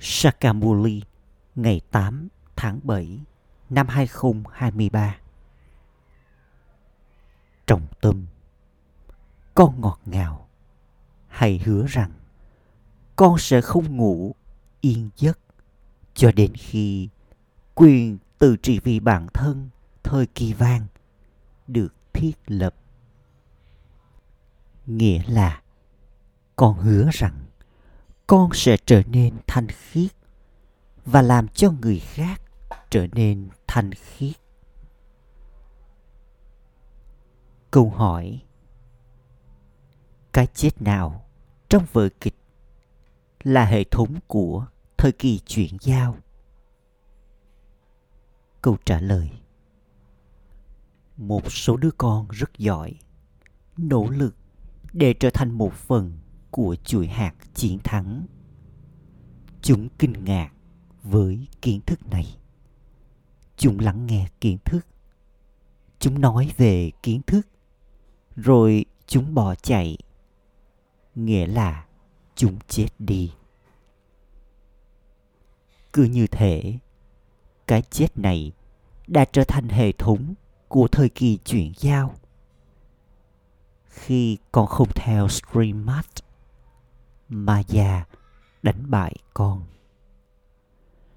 Sakamuli ngày 8 tháng 7 năm 2023. Trọng tâm Con ngọt ngào Hãy hứa rằng con sẽ không ngủ yên giấc cho đến khi quyền tự trị vì bản thân thời kỳ vang được thiết lập. Nghĩa là con hứa rằng con sẽ trở nên thanh khiết và làm cho người khác trở nên thanh khiết. Câu hỏi, cái chết nào trong vở kịch là hệ thống của thời kỳ chuyển giao? Câu trả lời, một số đứa con rất giỏi, nỗ lực để trở thành một phần của chuỗi hạt chiến thắng. Chúng kinh ngạc với kiến thức này. Chúng lắng nghe kiến thức. Chúng nói về kiến thức. Rồi chúng bỏ chạy. Nghĩa là chúng chết đi. Cứ như thế, cái chết này đã trở thành hệ thống của thời kỳ chuyển giao. Khi con không theo stream mà già đánh bại con.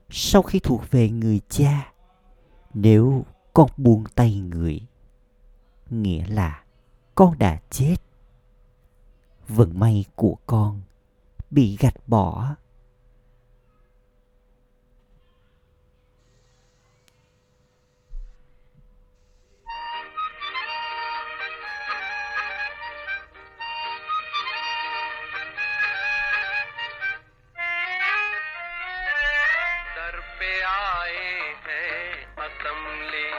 Sau khi thuộc về người cha, nếu con buông tay người, nghĩa là con đã chết. Vận may của con bị gạch bỏ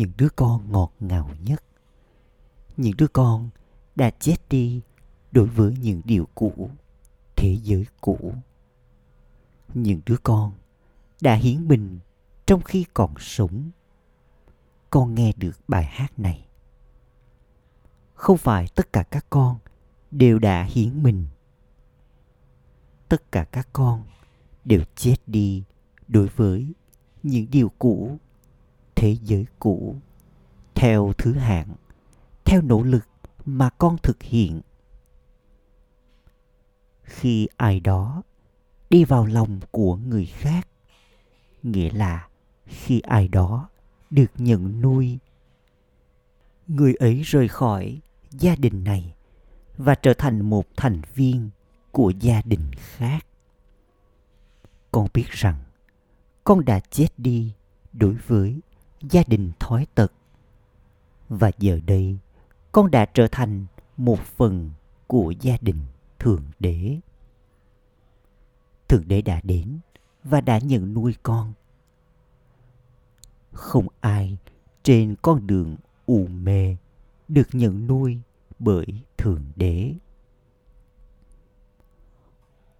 Những đứa con ngọt ngào nhất. Những đứa con đã chết đi đối với những điều cũ, thế giới cũ. Những đứa con đã hiến mình trong khi còn sống. Con nghe được bài hát này. Không phải tất cả các con đều đã hiến mình. Tất cả các con đều chết đi đối với những điều cũ thế giới cũ, theo thứ hạng, theo nỗ lực mà con thực hiện. Khi ai đó đi vào lòng của người khác, nghĩa là khi ai đó được nhận nuôi, người ấy rời khỏi gia đình này và trở thành một thành viên của gia đình khác. Con biết rằng con đã chết đi đối với gia đình thói tật. Và giờ đây, con đã trở thành một phần của gia đình thượng đế. Thượng đế đã đến và đã nhận nuôi con. Không ai trên con đường u mê được nhận nuôi bởi thượng đế.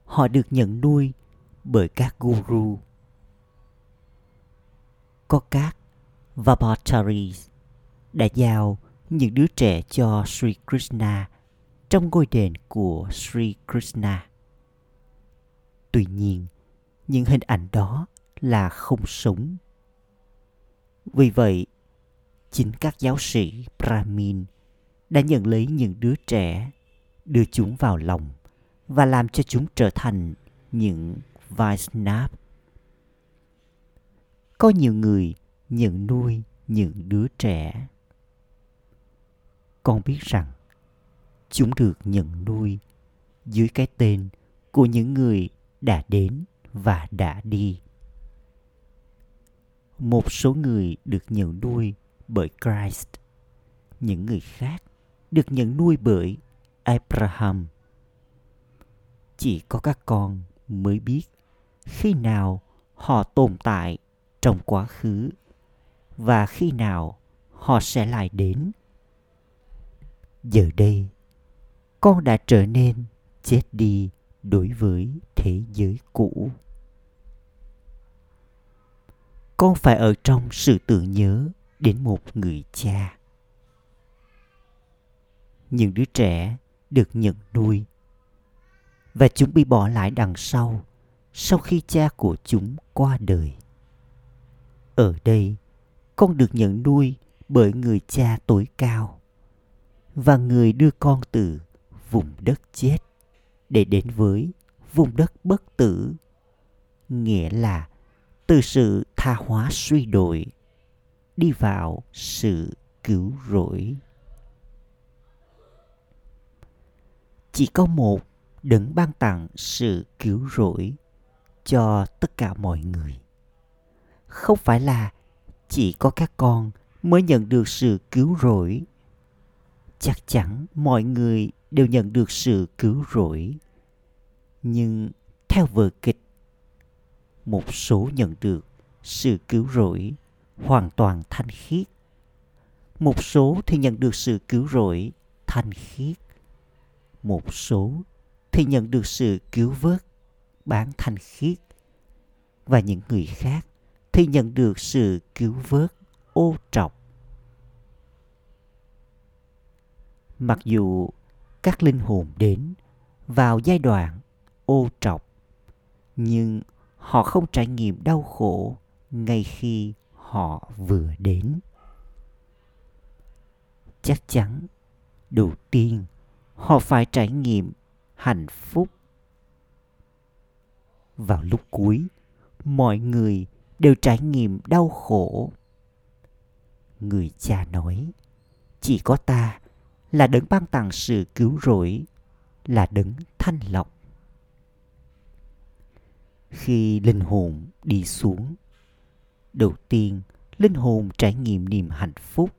Họ được nhận nuôi bởi các guru. Có các Vapataris đã giao những đứa trẻ cho Sri Krishna trong ngôi đền của Sri Krishna. Tuy nhiên, những hình ảnh đó là không sống. Vì vậy, chính các giáo sĩ Brahmin đã nhận lấy những đứa trẻ, đưa chúng vào lòng và làm cho chúng trở thành những Vaisnav. Có nhiều người nhận nuôi những đứa trẻ. Con biết rằng chúng được nhận nuôi dưới cái tên của những người đã đến và đã đi. Một số người được nhận nuôi bởi Christ, những người khác được nhận nuôi bởi Abraham. Chỉ có các con mới biết khi nào họ tồn tại trong quá khứ và khi nào họ sẽ lại đến. Giờ đây, con đã trở nên chết đi đối với thế giới cũ. Con phải ở trong sự tưởng nhớ đến một người cha. Những đứa trẻ được nhận nuôi và chúng bị bỏ lại đằng sau sau khi cha của chúng qua đời. Ở đây, con được nhận nuôi bởi người cha tối cao và người đưa con từ vùng đất chết để đến với vùng đất bất tử, nghĩa là từ sự tha hóa suy đổi đi vào sự cứu rỗi. Chỉ có một đấng ban tặng sự cứu rỗi cho tất cả mọi người. Không phải là chỉ có các con mới nhận được sự cứu rỗi. Chắc chắn mọi người đều nhận được sự cứu rỗi. Nhưng theo vở kịch, một số nhận được sự cứu rỗi hoàn toàn thanh khiết. Một số thì nhận được sự cứu rỗi thanh khiết. Một số thì nhận được sự cứu vớt bán thanh khiết. Và những người khác thì nhận được sự cứu vớt ô trọc. Mặc dù các linh hồn đến vào giai đoạn ô trọc, nhưng họ không trải nghiệm đau khổ ngay khi họ vừa đến. Chắc chắn, đầu tiên, họ phải trải nghiệm hạnh phúc. Vào lúc cuối, mọi người đều trải nghiệm đau khổ. Người cha nói, chỉ có ta là đấng ban tặng sự cứu rỗi, là đấng thanh lọc. Khi linh hồn đi xuống, đầu tiên linh hồn trải nghiệm niềm hạnh phúc,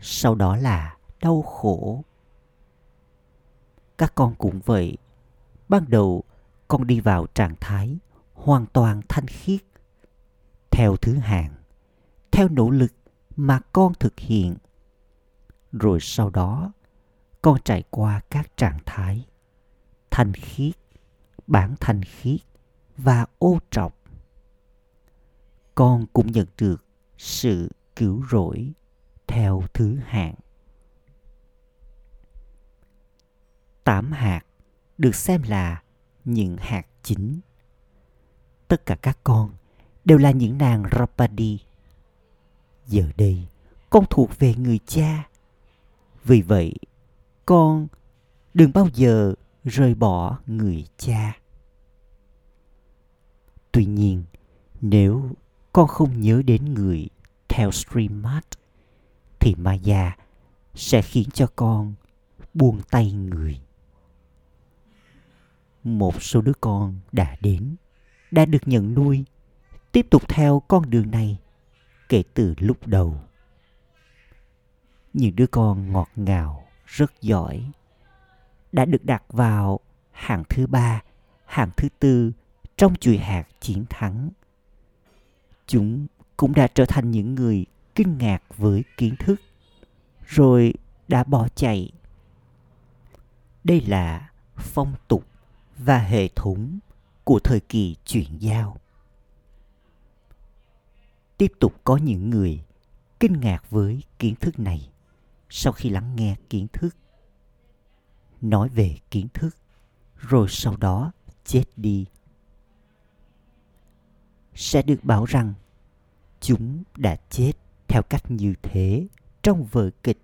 sau đó là đau khổ. Các con cũng vậy, ban đầu con đi vào trạng thái hoàn toàn thanh khiết theo thứ hạng, theo nỗ lực mà con thực hiện. Rồi sau đó, con trải qua các trạng thái thanh khiết, bản thanh khiết và ô trọc. Con cũng nhận được sự cứu rỗi theo thứ hạng. Tám hạt được xem là những hạt chính. Tất cả các con đều là những nàng rapadi giờ đây, con thuộc về người cha. Vì vậy, con đừng bao giờ rời bỏ người cha. Tuy nhiên, nếu con không nhớ đến người theo streammart thì maya sẽ khiến cho con buông tay người. Một số đứa con đã đến, đã được nhận nuôi tiếp tục theo con đường này kể từ lúc đầu. Những đứa con ngọt ngào, rất giỏi, đã được đặt vào hạng thứ ba, hạng thứ tư trong chuỗi hạt chiến thắng. Chúng cũng đã trở thành những người kinh ngạc với kiến thức, rồi đã bỏ chạy. Đây là phong tục và hệ thống của thời kỳ chuyển giao tiếp tục có những người kinh ngạc với kiến thức này. Sau khi lắng nghe kiến thức, nói về kiến thức, rồi sau đó chết đi, sẽ được bảo rằng chúng đã chết theo cách như thế trong vở kịch.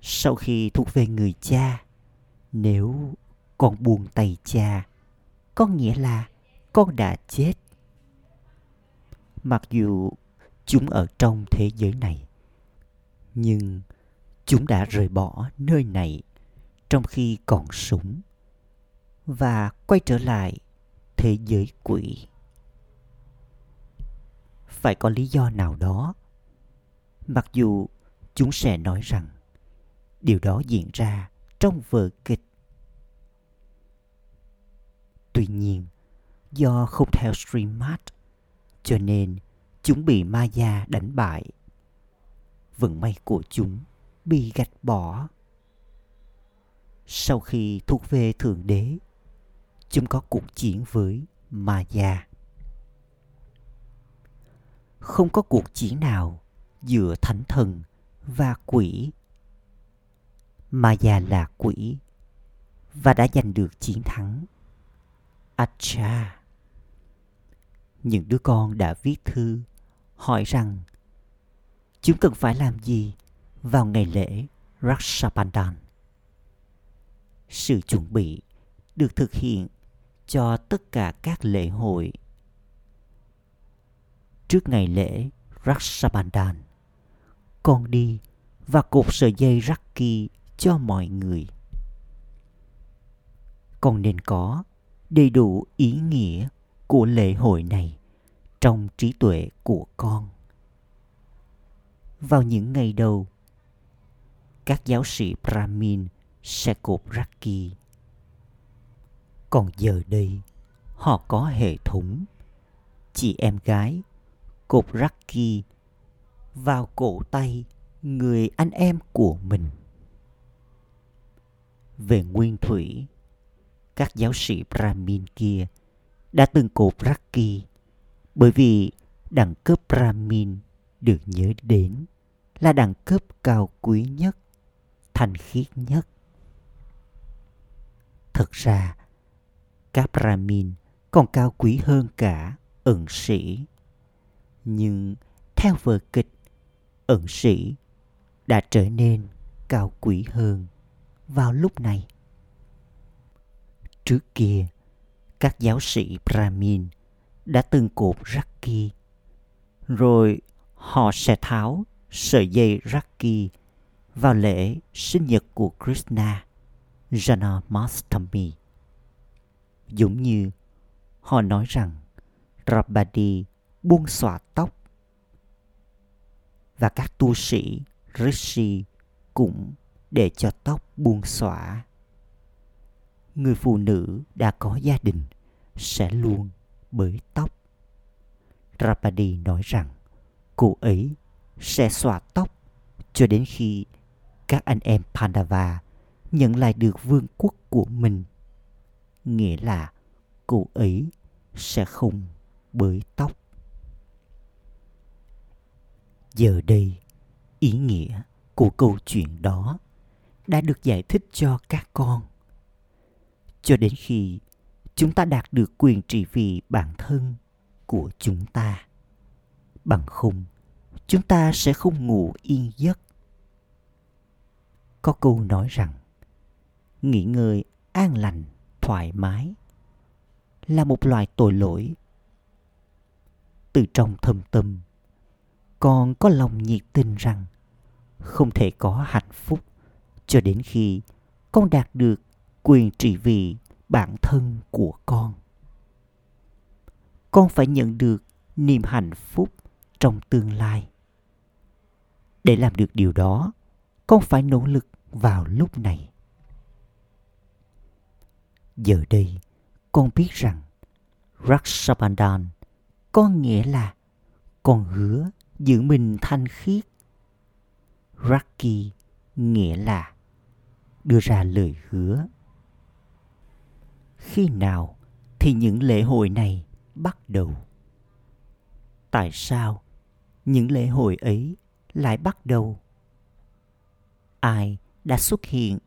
Sau khi thuộc về người cha, nếu con buông tay cha, có nghĩa là con đã chết mặc dù chúng ở trong thế giới này, nhưng chúng đã rời bỏ nơi này trong khi còn sống và quay trở lại thế giới quỷ. Phải có lý do nào đó, mặc dù chúng sẽ nói rằng điều đó diễn ra trong vở kịch. Tuy nhiên, do không theo streammart cho nên, chúng bị ma gia đánh bại. Vận may của chúng bị gạch bỏ. Sau khi thuộc về thượng đế, chúng có cuộc chiến với ma gia. Không có cuộc chiến nào giữa thánh thần và quỷ. Ma gia là quỷ và đã giành được chiến thắng. Acha những đứa con đã viết thư hỏi rằng chúng cần phải làm gì vào ngày lễ Rakshabandhan. Sự chuẩn bị được thực hiện cho tất cả các lễ hội. Trước ngày lễ Rakshabandhan, con đi và cột sợi dây Rakhi cho mọi người. Con nên có đầy đủ ý nghĩa của lễ hội này trong trí tuệ của con. Vào những ngày đầu, các giáo sĩ Brahmin sẽ cột raki Còn giờ đây, họ có hệ thống. Chị em gái cột raki vào cổ tay người anh em của mình. Về nguyên thủy, các giáo sĩ Brahmin kia đã từng cột Raki bởi vì đẳng cấp Brahmin được nhớ đến là đẳng cấp cao quý nhất, thanh khiết nhất. Thật ra, các Brahmin còn cao quý hơn cả ẩn sĩ. Nhưng theo vở kịch, ẩn sĩ đã trở nên cao quý hơn vào lúc này. Trước kia, các giáo sĩ Brahmin đã từng cột Raki. Rồi họ sẽ tháo sợi dây Raki vào lễ sinh nhật của Krishna, Janamastami. Giống như họ nói rằng Rabadi buông xõa tóc và các tu sĩ Rishi cũng để cho tóc buông xõa. Người phụ nữ đã có gia đình sẽ luôn bới tóc. Rapadi nói rằng cô ấy sẽ xòa tóc cho đến khi các anh em Pandava nhận lại được vương quốc của mình. Nghĩa là cô ấy sẽ không bới tóc. Giờ đây, ý nghĩa của câu chuyện đó đã được giải thích cho các con. Cho đến khi chúng ta đạt được quyền trị vì bản thân của chúng ta. Bằng không, chúng ta sẽ không ngủ yên giấc. Có câu nói rằng, nghỉ ngơi an lành, thoải mái là một loại tội lỗi. Từ trong thâm tâm, con có lòng nhiệt tình rằng không thể có hạnh phúc cho đến khi con đạt được quyền trị vì bản thân của con. Con phải nhận được niềm hạnh phúc trong tương lai. Để làm được điều đó, con phải nỗ lực vào lúc này. Giờ đây, con biết rằng Rakshabandhan có nghĩa là con hứa giữ mình thanh khiết. Raki nghĩa là đưa ra lời hứa khi nào thì những lễ hội này bắt đầu tại sao những lễ hội ấy lại bắt đầu ai đã xuất hiện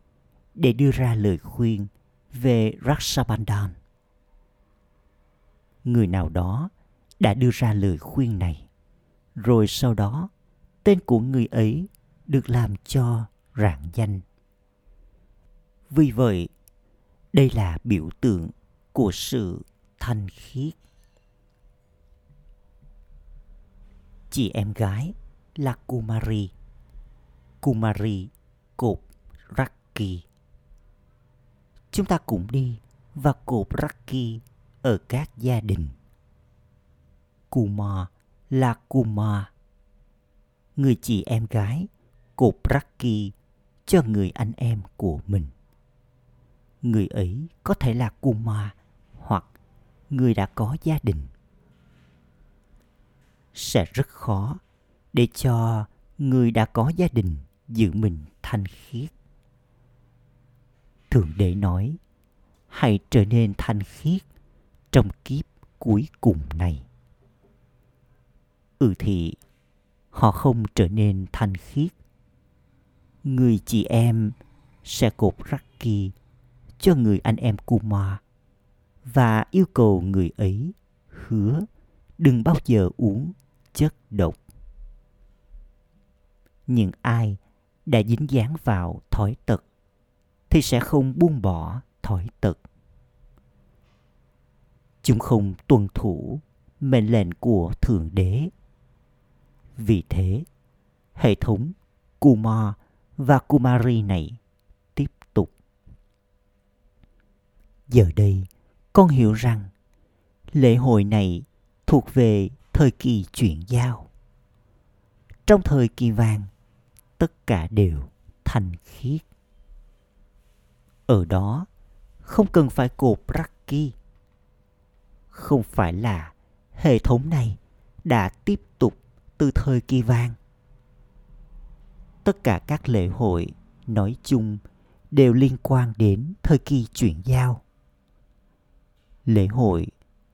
để đưa ra lời khuyên về Rakshabandhan. Người nào đó đã đưa ra lời khuyên này, rồi sau đó tên của người ấy được làm cho rạng danh. Vì vậy, đây là biểu tượng của sự thanh khiết. Chị em gái là kumari. Kumari cột raki. Chúng ta cũng đi và cột raki ở các gia đình. Kuma là kuma. Người chị em gái cột raki cho người anh em của mình người ấy có thể là Kuma hoặc người đã có gia đình. Sẽ rất khó để cho người đã có gia đình giữ mình thanh khiết. Thượng đế nói, hãy trở nên thanh khiết trong kiếp cuối cùng này. Ừ thì, họ không trở nên thanh khiết. Người chị em sẽ cột rắc kỳ cho người anh em Kuma và yêu cầu người ấy hứa đừng bao giờ uống chất độc. Những ai đã dính dáng vào thói tật thì sẽ không buông bỏ thói tật. Chúng không tuân thủ mệnh lệnh của Thượng Đế. Vì thế, hệ thống Kumar và Kumari này tiếp tục. Giờ đây, con hiểu rằng lễ hội này thuộc về thời kỳ chuyển giao. Trong thời kỳ vàng, tất cả đều thành khiết. Ở đó, không cần phải cột Raki. Không phải là hệ thống này đã tiếp tục từ thời kỳ vàng. Tất cả các lễ hội nói chung đều liên quan đến thời kỳ chuyển giao. Lễ hội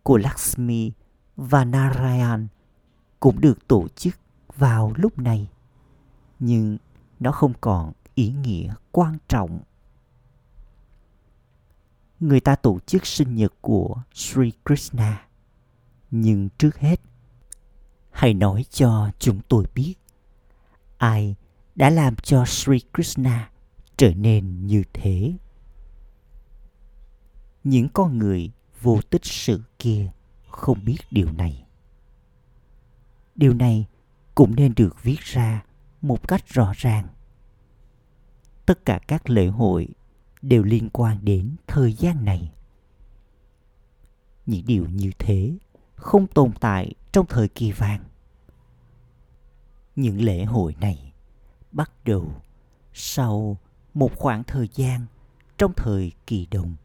của Lakshmi và Narayan cũng được tổ chức vào lúc này. Nhưng nó không còn ý nghĩa quan trọng. Người ta tổ chức sinh nhật của Sri Krishna. Nhưng trước hết, hãy nói cho chúng tôi biết ai đã làm cho Sri Krishna trở nên như thế. Những con người vô tích sự kia không biết điều này. Điều này cũng nên được viết ra một cách rõ ràng. Tất cả các lễ hội đều liên quan đến thời gian này. Những điều như thế không tồn tại trong thời kỳ vàng. Những lễ hội này bắt đầu sau một khoảng thời gian trong thời kỳ đồng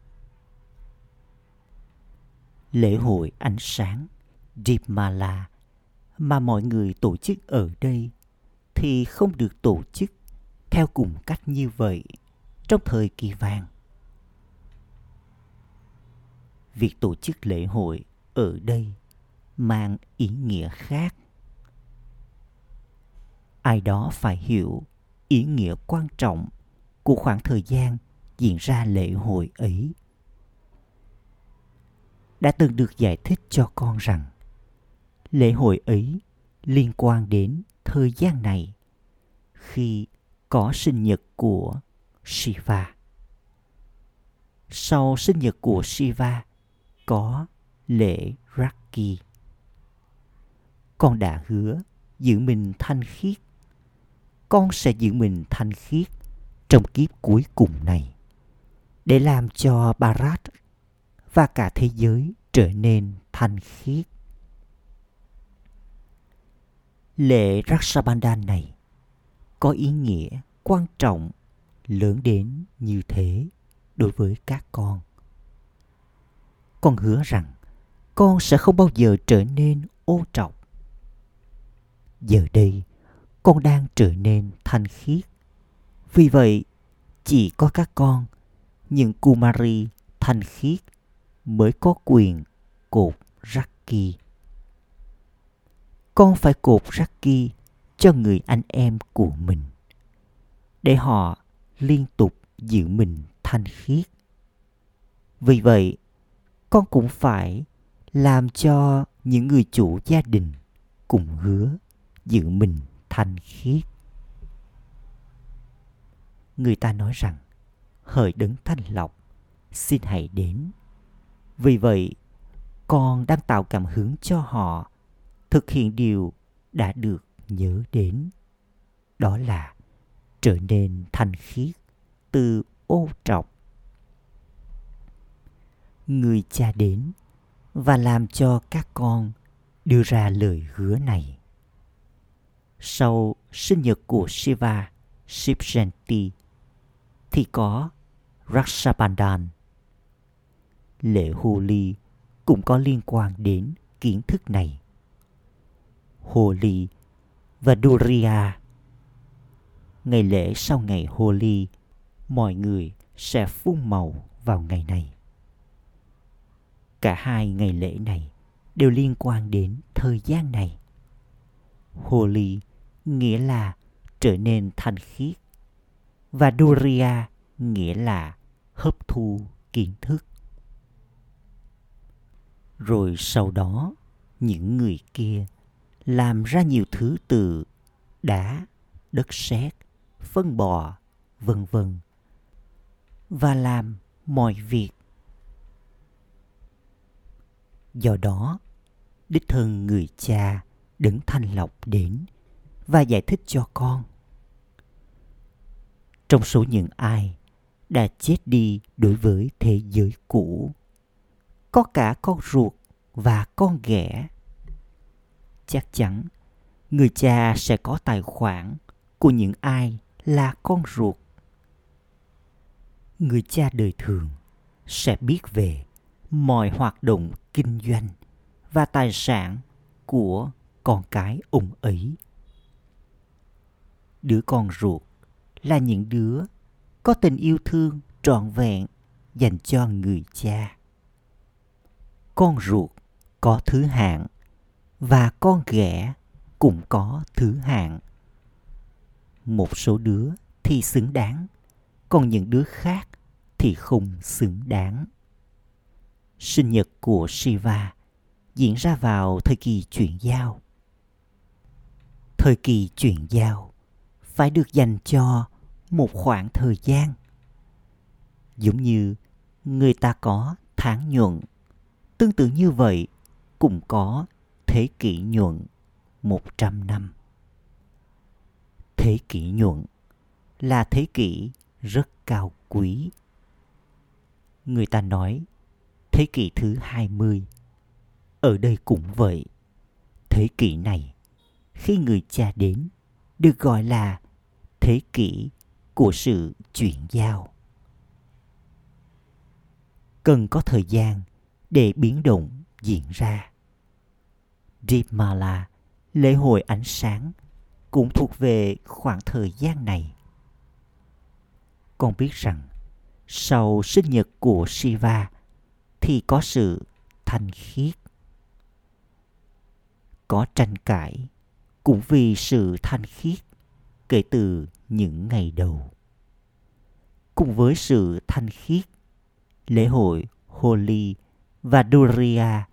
lễ hội ánh sáng Dipmala mà mọi người tổ chức ở đây thì không được tổ chức theo cùng cách như vậy trong thời kỳ vàng. Việc tổ chức lễ hội ở đây mang ý nghĩa khác. Ai đó phải hiểu ý nghĩa quan trọng của khoảng thời gian diễn ra lễ hội ấy đã từng được giải thích cho con rằng, lễ hội ấy liên quan đến thời gian này, khi có sinh nhật của Shiva. Sau sinh nhật của Shiva có lễ Raki. Con đã hứa giữ mình thanh khiết. Con sẽ giữ mình thanh khiết trong kiếp cuối cùng này, để làm cho Bharat và cả thế giới trở nên thanh khiết. Lễ Raksabandhan này có ý nghĩa quan trọng lớn đến như thế đối với các con. Con hứa rằng con sẽ không bao giờ trở nên ô trọc. Giờ đây, con đang trở nên thanh khiết. Vì vậy, chỉ có các con, những Kumari thanh khiết mới có quyền cột rắc kỳ. Con phải cột rắc kỳ cho người anh em của mình để họ liên tục giữ mình thanh khiết. Vì vậy, con cũng phải làm cho những người chủ gia đình cùng hứa giữ mình thanh khiết. Người ta nói rằng hỡi đấng thanh lọc xin hãy đến vì vậy, con đang tạo cảm hứng cho họ thực hiện điều đã được nhớ đến đó là trở nên thanh khiết từ ô trọc người cha đến và làm cho các con đưa ra lời hứa này sau sinh nhật của Shiva Shivjanti thì có Rakshabandhan. Lễ Holi cũng có liên quan đến kiến thức này. Holi và Duria Ngày lễ sau ngày Holi, mọi người sẽ phun màu vào ngày này. Cả hai ngày lễ này đều liên quan đến thời gian này. Holi nghĩa là trở nên thanh khiết và Duria nghĩa là hấp thu kiến thức. Rồi sau đó, những người kia làm ra nhiều thứ từ đá, đất sét, phân bò, vân vân và làm mọi việc. Do đó, đích thân người cha đứng thanh lọc đến và giải thích cho con. Trong số những ai đã chết đi đối với thế giới cũ, có cả con ruột và con ghẻ. Chắc chắn, người cha sẽ có tài khoản của những ai là con ruột. Người cha đời thường sẽ biết về mọi hoạt động kinh doanh và tài sản của con cái ông ấy đứa con ruột là những đứa có tình yêu thương trọn vẹn dành cho người cha con ruột có thứ hạng và con ghẻ cũng có thứ hạng. Một số đứa thì xứng đáng, còn những đứa khác thì không xứng đáng. Sinh nhật của shiva diễn ra vào thời kỳ chuyển giao. Thời kỳ chuyển giao phải được dành cho một khoảng thời gian, giống như người ta có tháng nhuận tương tự như vậy cũng có thế kỷ nhuận một trăm năm. Thế kỷ nhuận là thế kỷ rất cao quý. Người ta nói thế kỷ thứ hai mươi Ở đây cũng vậy. Thế kỷ này, khi người cha đến, được gọi là thế kỷ của sự chuyển giao cần có thời gian để biến động diễn ra Deepmala, lễ hội ánh sáng, cũng thuộc về khoảng thời gian này. Con biết rằng sau sinh nhật của Shiva thì có sự thanh khiết. Có tranh cãi cũng vì sự thanh khiết kể từ những ngày đầu. Cùng với sự thanh khiết, lễ hội Holi và Duriya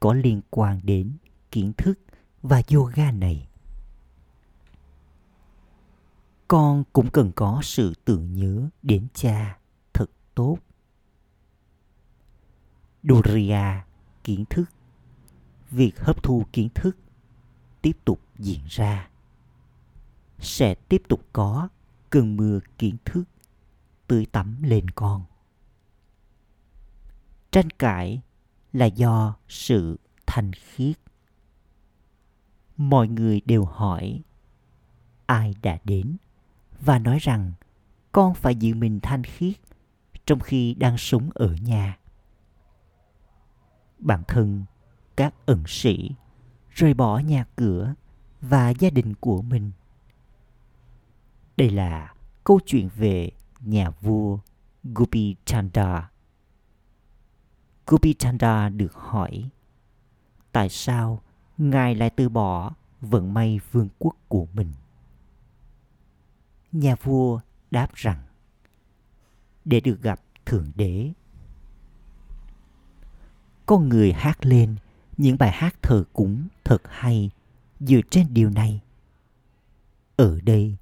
có liên quan đến kiến thức và yoga này. Con cũng cần có sự tưởng nhớ đến cha thật tốt. Duriya, kiến thức, việc hấp thu kiến thức tiếp tục diễn ra sẽ tiếp tục có cơn mưa kiến thức tưới tắm lên con. Tranh cãi là do sự thanh khiết. Mọi người đều hỏi, ai đã đến và nói rằng, con phải giữ mình thanh khiết trong khi đang sống ở nhà. Bản thân, các ẩn sĩ, rời bỏ nhà cửa và gia đình của mình đây là câu chuyện về nhà vua Gopi Chanda. Gopi được hỏi, tại sao ngài lại từ bỏ vận may vương quốc của mình. Nhà vua đáp rằng, để được gặp thượng đế con người hát lên những bài hát thờ cúng thật hay dựa trên điều này ở đây,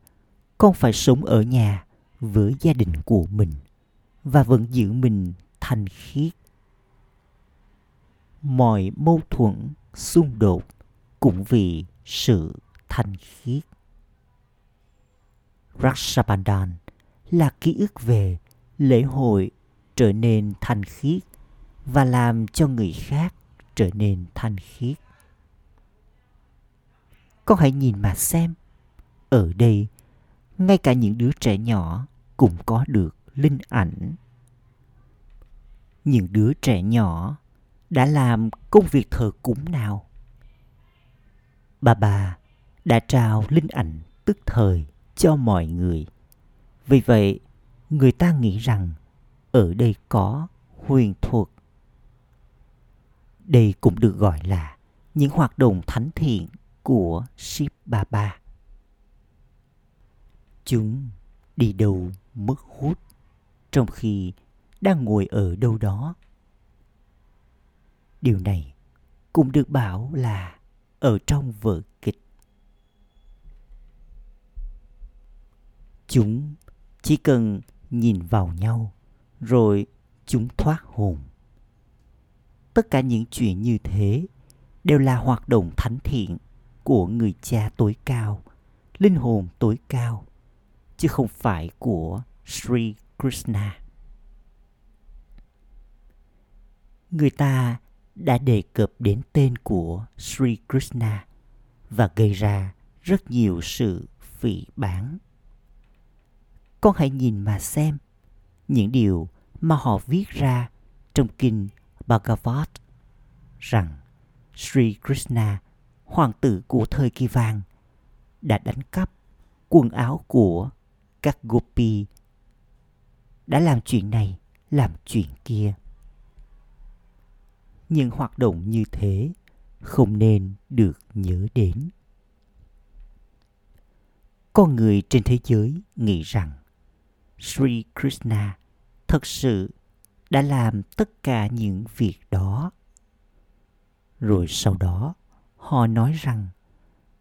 con phải sống ở nhà với gia đình của mình và vẫn giữ mình thanh khiết mọi mâu thuẫn xung đột cũng vì sự thanh khiết Rakshabandhan là ký ức về lễ hội trở nên thanh khiết và làm cho người khác trở nên thanh khiết. Con hãy nhìn mà xem, ở đây ngay cả những đứa trẻ nhỏ cũng có được linh ảnh. Những đứa trẻ nhỏ đã làm công việc thờ cúng nào? Bà bà đã trao linh ảnh tức thời cho mọi người. Vì vậy, người ta nghĩ rằng ở đây có huyền thuật. Đây cũng được gọi là những hoạt động thánh thiện của Shiv Baba. Chúng đi đâu mất hút trong khi đang ngồi ở đâu đó. Điều này cũng được bảo là ở trong vở kịch. Chúng chỉ cần nhìn vào nhau rồi chúng thoát hồn. Tất cả những chuyện như thế đều là hoạt động thánh thiện của người cha tối cao, linh hồn tối cao, chứ không phải của Sri Krishna. Người ta đã đề cập đến tên của Sri Krishna và gây ra rất nhiều sự phỉ báng. Con hãy nhìn mà xem những điều mà họ viết ra trong kinh Bhagavad rằng Sri Krishna, hoàng tử của thời kỳ vàng, đã đánh cắp quần áo của các gopi, đã làm chuyện này, làm chuyện kia. Những hoạt động như thế không nên được nhớ đến. Con người trên thế giới nghĩ rằng Sri Krishna thật sự đã làm tất cả những việc đó. Rồi sau đó, họ nói rằng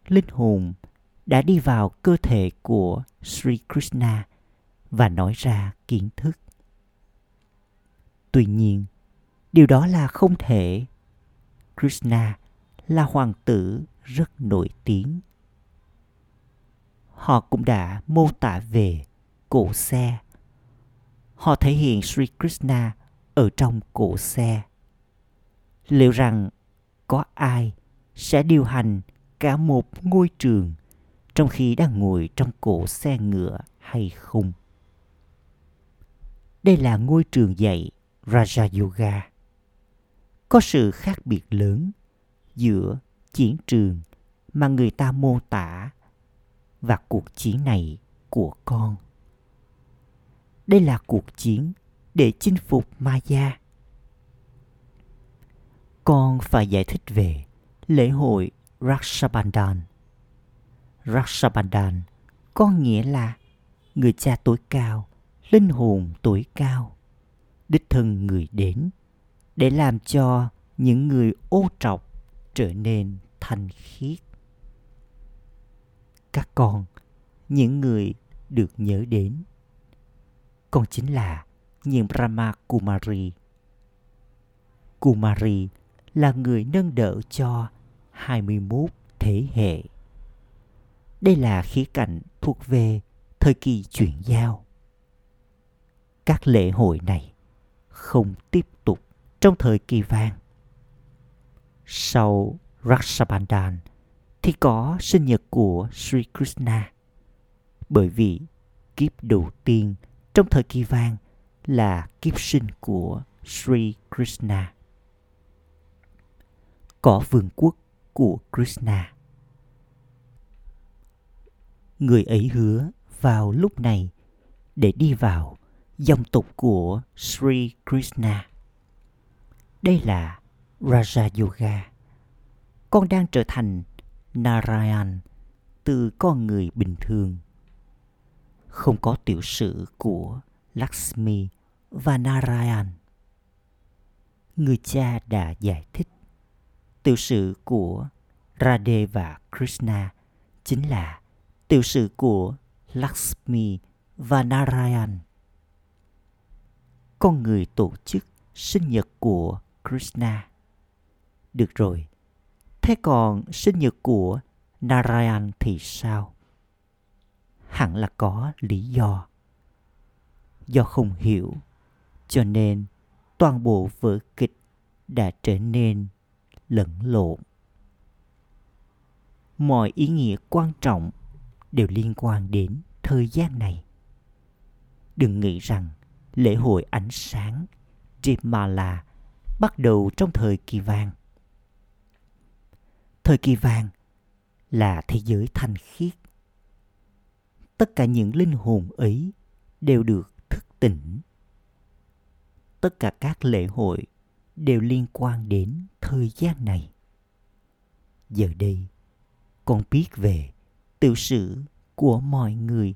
linh hồn đã đi vào cơ thể của Sri Krishna và nói ra kiến thức. Tuy nhiên, điều đó là không thể. Krishna là hoàng tử rất nổi tiếng. Họ cũng đã mô tả về cổ xe họ thể hiện Sri Krishna ở trong cổ xe. Liệu rằng có ai sẽ điều hành cả một ngôi trường trong khi đang ngồi trong cổ xe ngựa hay không? Đây là ngôi trường dạy Raja Yoga. Có sự khác biệt lớn giữa chiến trường mà người ta mô tả và cuộc chiến này của con đây là cuộc chiến để chinh phục Maya. Con phải giải thích về lễ hội Rakshabandhan. Rakshabandhan có nghĩa là người cha tối cao, linh hồn tối cao, đích thân người đến để làm cho những người ô trọc trở nên thanh khiết. Các con, những người được nhớ đến con chính là những Brahma Kumari. Kumari là người nâng đỡ cho 21 thế hệ. Đây là khía cạnh thuộc về thời kỳ chuyển giao. Các lễ hội này không tiếp tục trong thời kỳ vàng. Sau Rakshabandhan thì có sinh nhật của Sri Krishna. Bởi vì kiếp đầu tiên – trong thời kỳ vàng là kiếp sinh của Sri Krishna. Có vương quốc của Krishna. Người ấy hứa vào lúc này để đi vào dòng tộc của Sri Krishna. Đây là Raja Yoga. Con đang trở thành Narayan từ con người bình thường không có tiểu sử của Lakshmi và Narayan. Người cha đã giải thích tiểu sử của Radhe và Krishna chính là tiểu sử của Lakshmi và Narayan. con người tổ chức sinh nhật của Krishna. Được rồi, thế còn sinh nhật của Narayan thì sao? Hẳn là có lý do. Do không hiểu, cho nên toàn bộ vở kịch đã trở nên lẫn lộn. Mọi ý nghĩa quan trọng đều liên quan đến thời gian này. Đừng nghĩ rằng lễ hội ánh sáng Jimala bắt đầu trong thời kỳ vàng. Thời kỳ vàng là thế giới thanh khiết. Tất cả những linh hồn ấy đều được thức tỉnh. Tất cả các lễ hội đều liên quan đến thời gian này. Giờ đây, con biết về tiểu sử của mọi người.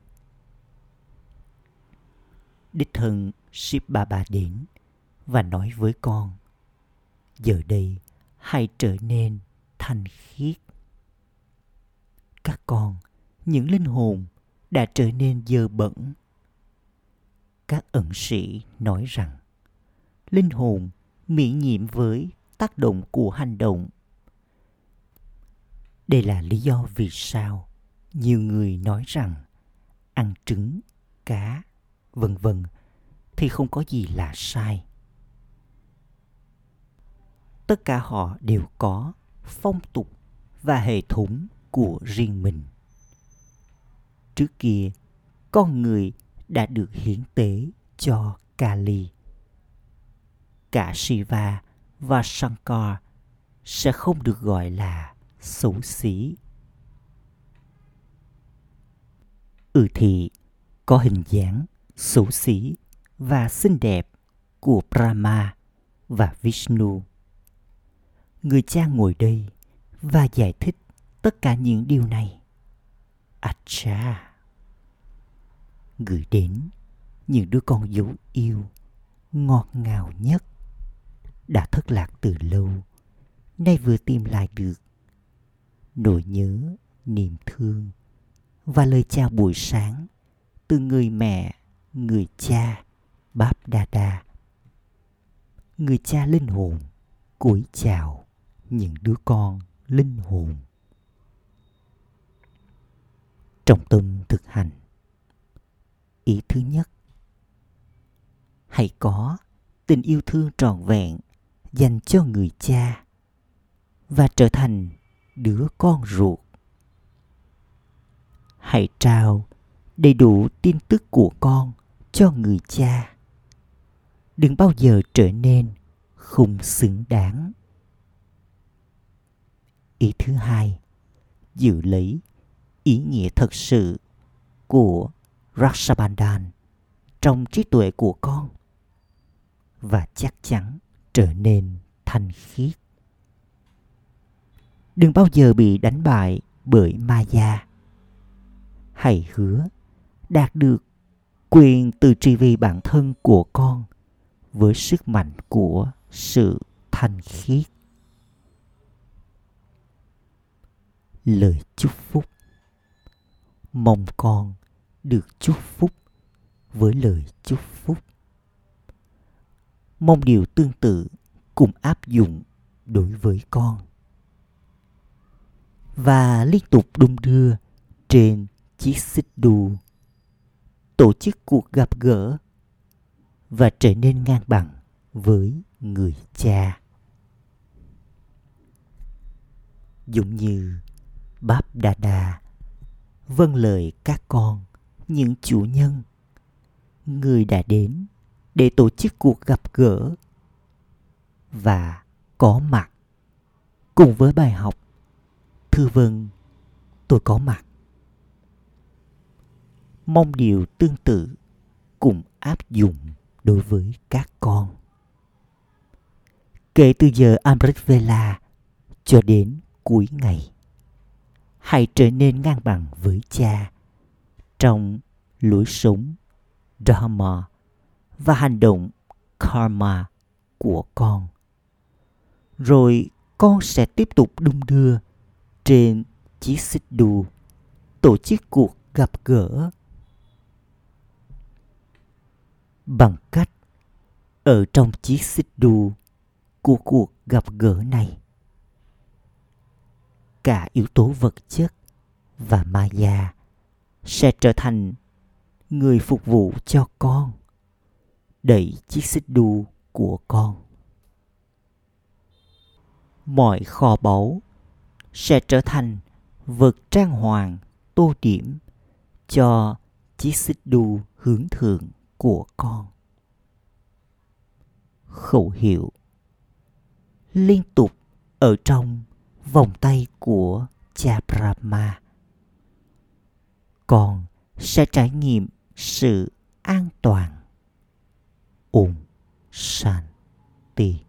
Đích thân Ship Baba đến và nói với con giờ đây hãy trở nên thanh khiết. Các con, những linh hồn đã trở nên dơ bẩn. Các ẩn sĩ nói rằng, linh hồn miễn nhiễm với tác động của hành động. Đây là lý do vì sao nhiều người nói rằng ăn trứng, cá, vân vân thì không có gì là sai tất cả họ đều có phong tục và hệ thống của riêng mình. Trước kia, con người đã được hiến tế cho kali. Cả shiva và shankar sẽ không được gọi là xấu xí. Ừ thì, có hình dáng xấu xí và xinh đẹp của brahma và vishnu người cha ngồi đây và giải thích tất cả những điều này. Acha! Gửi đến những đứa con dấu yêu ngọt ngào nhất đã thất lạc từ lâu, nay vừa tìm lại được nỗi nhớ, niềm thương và lời chào buổi sáng từ người mẹ, người cha báp đa đa người cha linh hồn cúi chào những đứa con linh hồn. Trong tâm thực hành. Ý thứ nhất, hãy có tình yêu thương trọn vẹn dành cho người cha và trở thành đứa con ruột. Hãy trao đầy đủ tin tức của con cho người cha. Đừng bao giờ trở nên không xứng đáng ý thứ hai, giữ lấy ý nghĩa thật sự của Rakshabandhan trong trí tuệ của con và chắc chắn trở nên thanh khiết. Đừng bao giờ bị đánh bại bởi Maya. Hãy hứa đạt được quyền từ tri vi bản thân của con với sức mạnh của sự thanh khiết. Lời chúc phúc. Mong con được chúc phúc với lời chúc phúc. Mong điều tương tự cùng áp dụng đối với con. Và liên tục đung đưa trên chiếc xích đu. Tổ chức cuộc gặp gỡ và trở nên ngang bằng với người cha. Giống như Báp Đà Đà vâng lời các con, những chủ nhân, người đã đến để tổ chức cuộc gặp gỡ và có mặt. Cùng với bài học thư vân tôi có mặt. Mong điều tương tự cùng áp dụng đối với các con. Kể từ giờ Amrit Vela cho đến cuối ngày hãy trở nên ngang bằng với cha. Trong lối sống dharma và hành động karma của con. Rồi con sẽ tiếp tục đung đưa trên chiếc xích đu tổ chức cuộc gặp gỡ bằng cách ở trong chiếc xích đu của cuộc gặp gỡ này cả yếu tố vật chất và maya sẽ trở thành người phục vụ cho con, đẩy chiếc xích đu của con. Mọi kho báu sẽ trở thành vật trang hoàng tô điểm cho chiếc xích đu hướng thượng của con. Khẩu hiệu liên tục ở trong vòng tay của cha Brahma. Con sẽ trải nghiệm sự an toàn. Om Shanti.